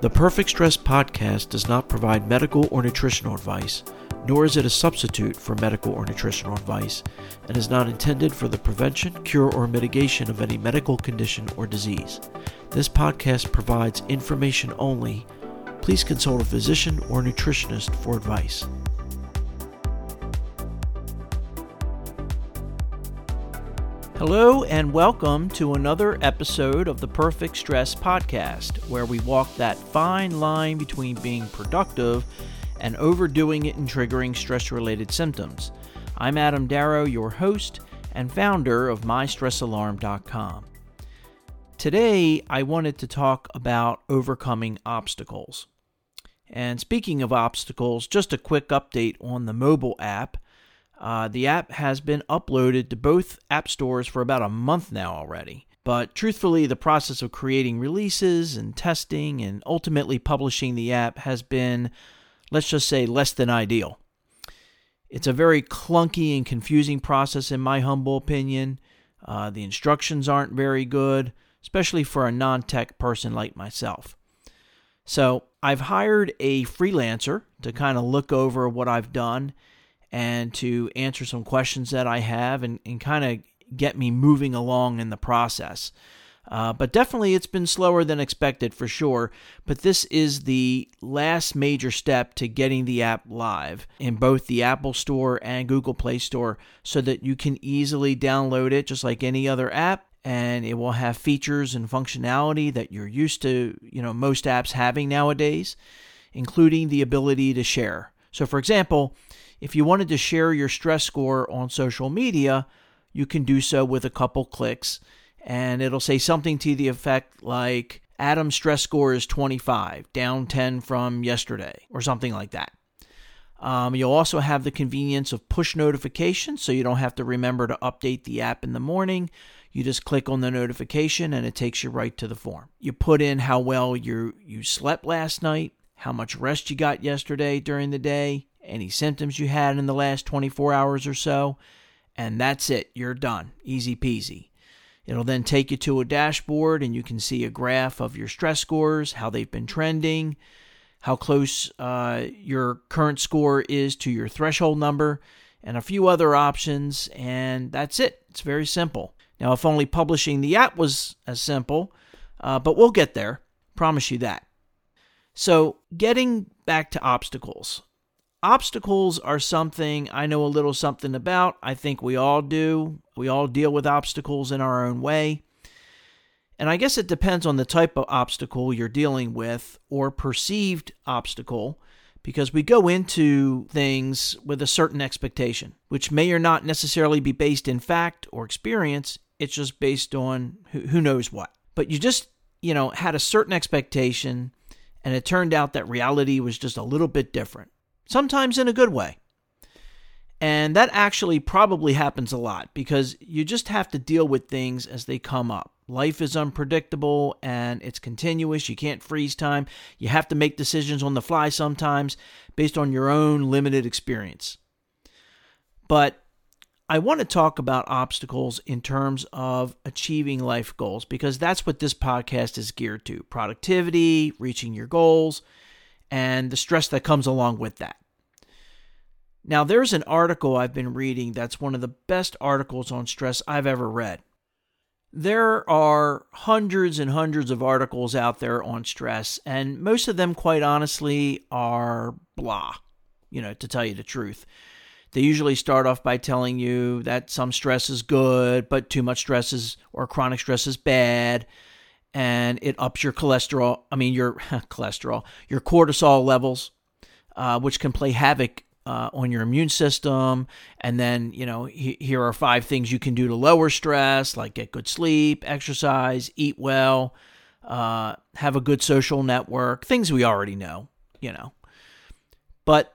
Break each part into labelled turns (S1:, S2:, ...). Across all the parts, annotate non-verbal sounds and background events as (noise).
S1: The Perfect Stress podcast does not provide medical or nutritional advice, nor is it a substitute for medical or nutritional advice, and is not intended for the prevention, cure, or mitigation of any medical condition or disease. This podcast provides information only. Please consult a physician or nutritionist for advice. Hello, and welcome to another episode of the Perfect Stress Podcast, where we walk that fine line between being productive and overdoing it and triggering stress related symptoms. I'm Adam Darrow, your host and founder of MyStressAlarm.com. Today, I wanted to talk about overcoming obstacles. And speaking of obstacles, just a quick update on the mobile app. Uh, the app has been uploaded to both app stores for about a month now already. But truthfully, the process of creating releases and testing and ultimately publishing the app has been, let's just say, less than ideal. It's a very clunky and confusing process, in my humble opinion. Uh, the instructions aren't very good, especially for a non tech person like myself. So, I've hired a freelancer to kind of look over what I've done and to answer some questions that I have and, and kind of get me moving along in the process. Uh, but definitely, it's been slower than expected for sure. But this is the last major step to getting the app live in both the Apple Store and Google Play Store so that you can easily download it just like any other app. And it will have features and functionality that you're used to, you know, most apps having nowadays, including the ability to share. So, for example, if you wanted to share your stress score on social media, you can do so with a couple clicks, and it'll say something to the effect like Adam's stress score is 25, down 10 from yesterday, or something like that. Um, you'll also have the convenience of push notifications, so you don't have to remember to update the app in the morning. You just click on the notification and it takes you right to the form. You put in how well you you slept last night, how much rest you got yesterday during the day, any symptoms you had in the last 24 hours or so, and that's it. You're done. Easy peasy. It'll then take you to a dashboard and you can see a graph of your stress scores, how they've been trending, how close uh, your current score is to your threshold number, and a few other options, and that's it. It's very simple. Now, if only publishing the app was as simple, uh, but we'll get there. Promise you that. So, getting back to obstacles. Obstacles are something I know a little something about. I think we all do. We all deal with obstacles in our own way. And I guess it depends on the type of obstacle you're dealing with or perceived obstacle because we go into things with a certain expectation, which may or not necessarily be based in fact or experience. It's just based on who knows what. But you just, you know, had a certain expectation and it turned out that reality was just a little bit different sometimes in a good way. And that actually probably happens a lot because you just have to deal with things as they come up. Life is unpredictable and it's continuous. You can't freeze time. You have to make decisions on the fly sometimes based on your own limited experience. But I want to talk about obstacles in terms of achieving life goals because that's what this podcast is geared to productivity, reaching your goals, and the stress that comes along with that. Now, there's an article I've been reading that's one of the best articles on stress I've ever read. There are hundreds and hundreds of articles out there on stress, and most of them, quite honestly, are blah, you know, to tell you the truth. They usually start off by telling you that some stress is good, but too much stress is, or chronic stress is bad and it ups your cholesterol. I mean, your (laughs) cholesterol, your cortisol levels, uh, which can play havoc uh, on your immune system. And then, you know, he, here are five things you can do to lower stress, like get good sleep, exercise, eat well, uh, have a good social network, things we already know, you know. But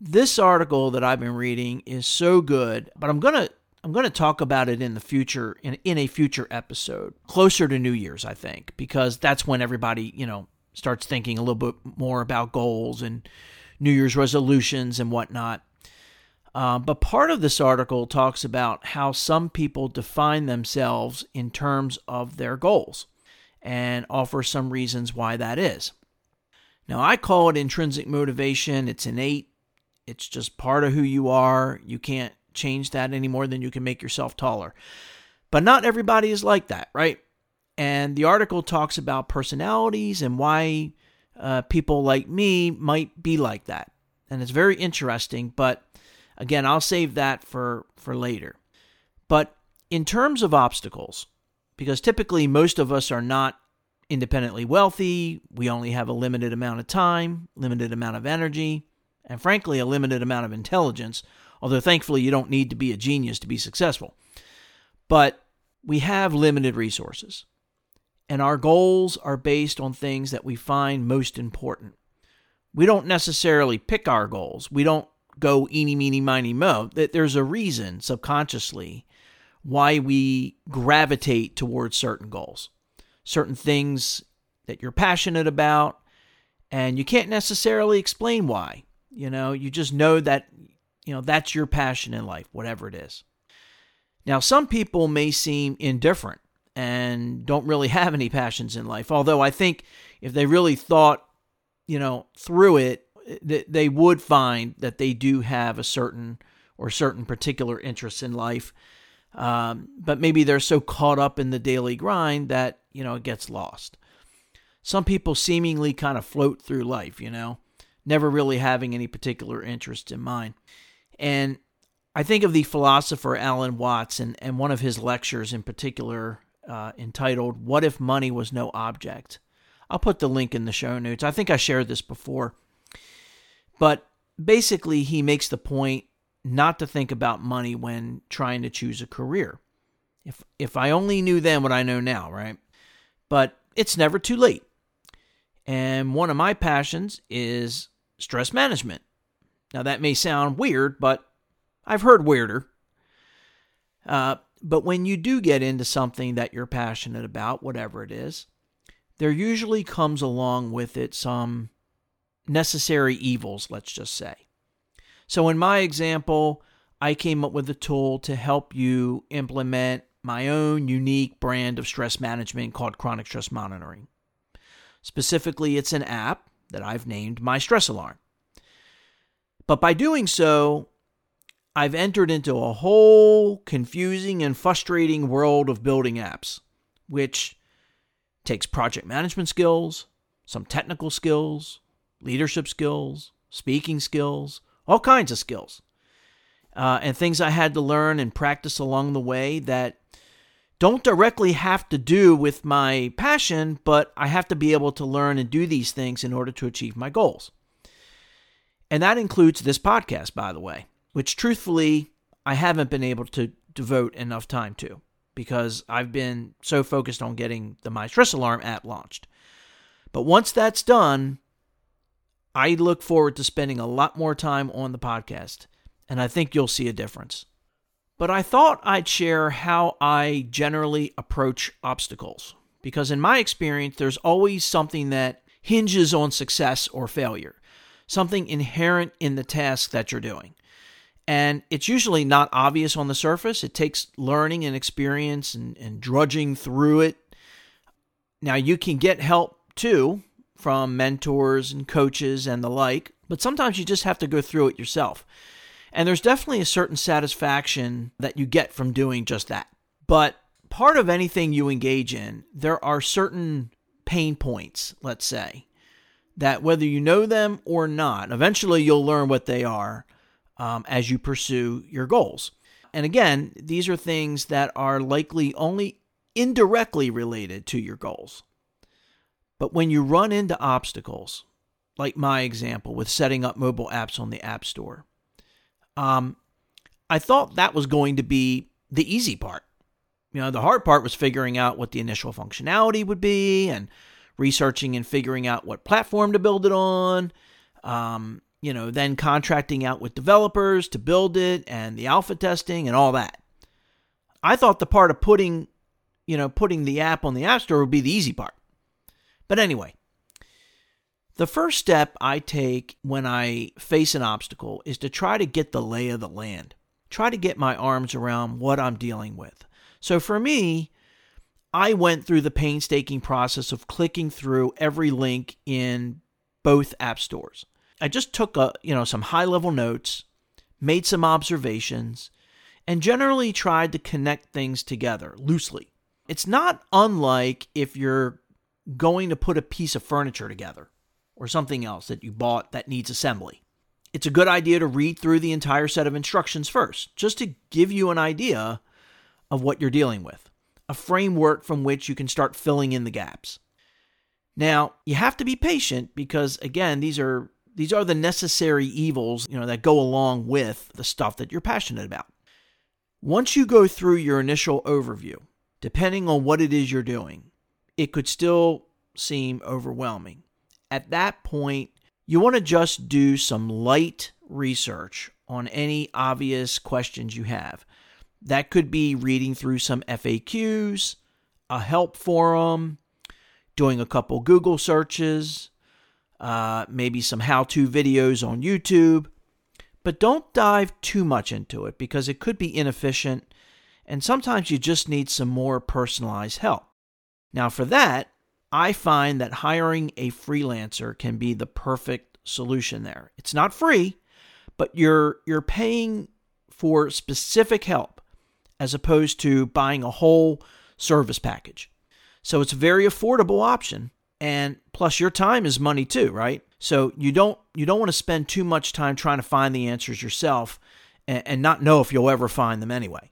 S1: this article that I've been reading is so good, but I'm going to I'm going to talk about it in the future in in a future episode, closer to New Year's, I think, because that's when everybody, you know, starts thinking a little bit more about goals and New Year's resolutions and whatnot. Uh, but part of this article talks about how some people define themselves in terms of their goals and offer some reasons why that is. Now, I call it intrinsic motivation. It's innate, it's just part of who you are. You can't change that any more than you can make yourself taller. But not everybody is like that, right? And the article talks about personalities and why uh, people like me might be like that. And it's very interesting, but again, I'll save that for, for later. But in terms of obstacles, because typically most of us are not independently wealthy, we only have a limited amount of time, limited amount of energy, and frankly, a limited amount of intelligence, although thankfully you don't need to be a genius to be successful. But we have limited resources, and our goals are based on things that we find most important. We don't necessarily pick our goals. We don't go eeny, meeny, miny, mo. There's a reason subconsciously why we gravitate towards certain goals, certain things that you're passionate about, and you can't necessarily explain why. You know, you just know that, you know, that's your passion in life, whatever it is. Now, some people may seem indifferent and don't really (laughs) have any passions in life, although I think if they really thought, you know, through it, they would find that they do have a certain or certain particular interests in life. Um, but maybe they're so caught up in the daily grind that, you know, it gets lost. Some people seemingly kind of float through life, you know never really having any particular interest in mind. And I think of the philosopher Alan Watts and, and one of his lectures in particular uh, entitled, What If Money Was No Object? I'll put the link in the show notes. I think I shared this before. But basically, he makes the point not to think about money when trying to choose a career. If, if I only knew then what I know now, right? But it's never too late. And one of my passions is stress management. Now, that may sound weird, but I've heard weirder. Uh, but when you do get into something that you're passionate about, whatever it is, there usually comes along with it some necessary evils, let's just say. So, in my example, I came up with a tool to help you implement my own unique brand of stress management called chronic stress monitoring. Specifically, it's an app that I've named my stress alarm. But by doing so, I've entered into a whole confusing and frustrating world of building apps, which takes project management skills, some technical skills, leadership skills, speaking skills, all kinds of skills, uh, and things I had to learn and practice along the way that don't directly have to do with my passion, but I have to be able to learn and do these things in order to achieve my goals. And that includes this podcast, by the way, which truthfully, I haven't been able to devote enough time to because I've been so focused on getting the My Stress Alarm app launched. But once that's done, I look forward to spending a lot more time on the podcast, and I think you'll see a difference but I thought I'd share how I generally approach obstacles. Because in my experience, there's always something that hinges on success or failure, something inherent in the task that you're doing. And it's usually not obvious on the surface. It takes learning and experience and, and drudging through it. Now, you can get help too from mentors and coaches and the like, but sometimes you just have to go through it yourself. And there's definitely a certain satisfaction that you get from doing just that. But part of anything you engage in, there are certain pain points, let's say, that whether you know them or not, eventually you'll learn what they are um, as you pursue your goals. And again, these are things that are likely only indirectly related to your goals. But when you run into obstacles, like my example with setting up mobile apps on the App Store, um, I thought that was going to be the easy part. You know, the hard part was figuring out what the initial functionality would be and researching and figuring out what platform to build it on. Um, you know, then contracting out with developers to build it and the alpha testing and all that. I thought the part of putting, you know, putting the app on the App Store would be the easy part. But anyway, the first step I take when I face an obstacle is to try to get the lay of the land, try to get my arms around what I'm dealing with. So for me, I went through the painstaking process of clicking through every link in both app stores. I just took a, you know, some high-level notes, made some observations, and generally tried to connect things together loosely. It's not unlike if you're going to put a piece of furniture together or something else that you bought that needs assembly. It's a good idea to read through the entire set of instructions first, just to give you an idea of what you're dealing with, a framework from which you can start filling in the gaps. Now, you have to be patient because again, these are these are the necessary evils, you know, that go along with the stuff that you're passionate about. Once you go through your initial overview, depending on what it is you're doing, it could still seem overwhelming. At that point, you want to just do some light research on any obvious questions you have. That could be reading through some FAQs, a help forum, doing a couple Google searches, uh, maybe some how to videos on YouTube. But don't dive too much into it because it could be inefficient, and sometimes you just need some more personalized help. Now, for that, I find that hiring a freelancer can be the perfect solution there. It's not free, but you're you're paying for specific help as opposed to buying a whole service package. So it's a very affordable option and plus your time is money too, right? So you don't you don't want to spend too much time trying to find the answers yourself and, and not know if you'll ever find them anyway.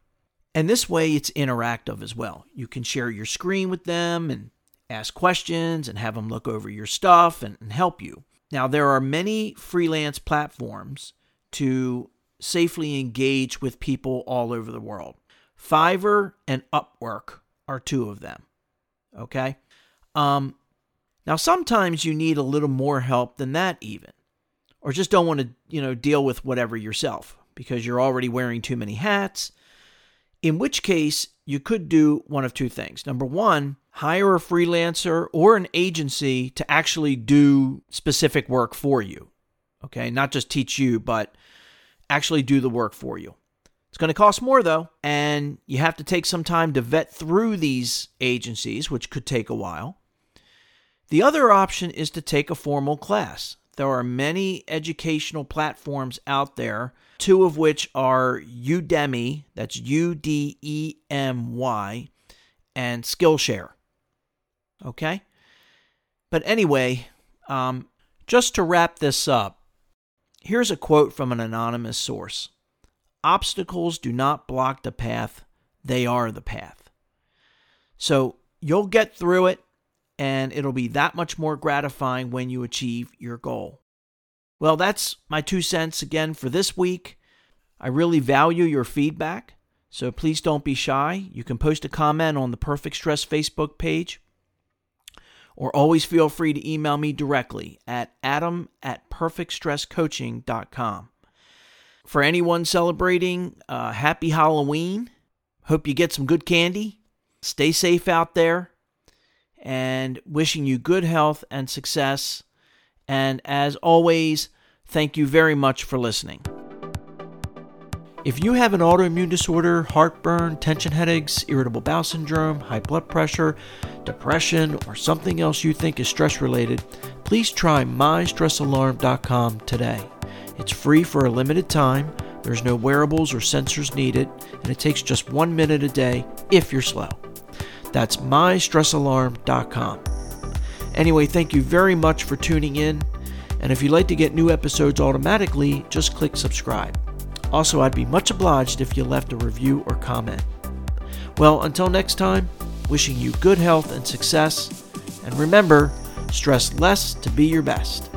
S1: And this way, it's interactive as well. You can share your screen with them and ask questions and have them look over your stuff and, and help you. Now, there are many freelance platforms to safely engage with people all over the world. Fiverr and Upwork are two of them. Okay? Um, now, sometimes you need a little more help than that, even, or just don't want to, you know, deal with whatever yourself because you're already wearing too many hats in which case you could do one of two things. Number one, hire a freelancer or an agency to actually do specific work for you. Okay, not just teach you, but actually do the work for you. It's going to cost more though, and you have to take some time to vet through these agencies, which could take a while. The other option is to take a formal class. There are many educational platforms out there two of which are Udemy, that's U D E M Y, and Skillshare. Okay? But anyway, um, just to wrap this up, here's a quote from an anonymous source Obstacles do not block the path, they are the path. So you'll get through it, and it'll be that much more gratifying when you achieve your goal. Well, that's my two cents again for this week. I really value your feedback, so please don't be shy. You can post a comment on the Perfect Stress Facebook page, or always feel free to email me directly at adam at perfectstresscoaching.com. For anyone celebrating uh, happy Halloween, hope you get some good candy. Stay safe out there, and wishing you good health and success. And as always, thank you very much for listening. If you have an autoimmune disorder, heartburn, tension headaches, irritable bowel syndrome, high blood pressure, depression, or something else you think is stress related, please try mystressalarm.com today. It's free for a limited time, there's no wearables or sensors needed, and it takes just one minute a day if you're slow. That's mystressalarm.com. Anyway, thank you very much for tuning in. And if you'd like to get new episodes automatically, just click subscribe. Also, I'd be much obliged if you left a review or comment. Well, until next time, wishing you good health and success, and remember, stress less to be your best.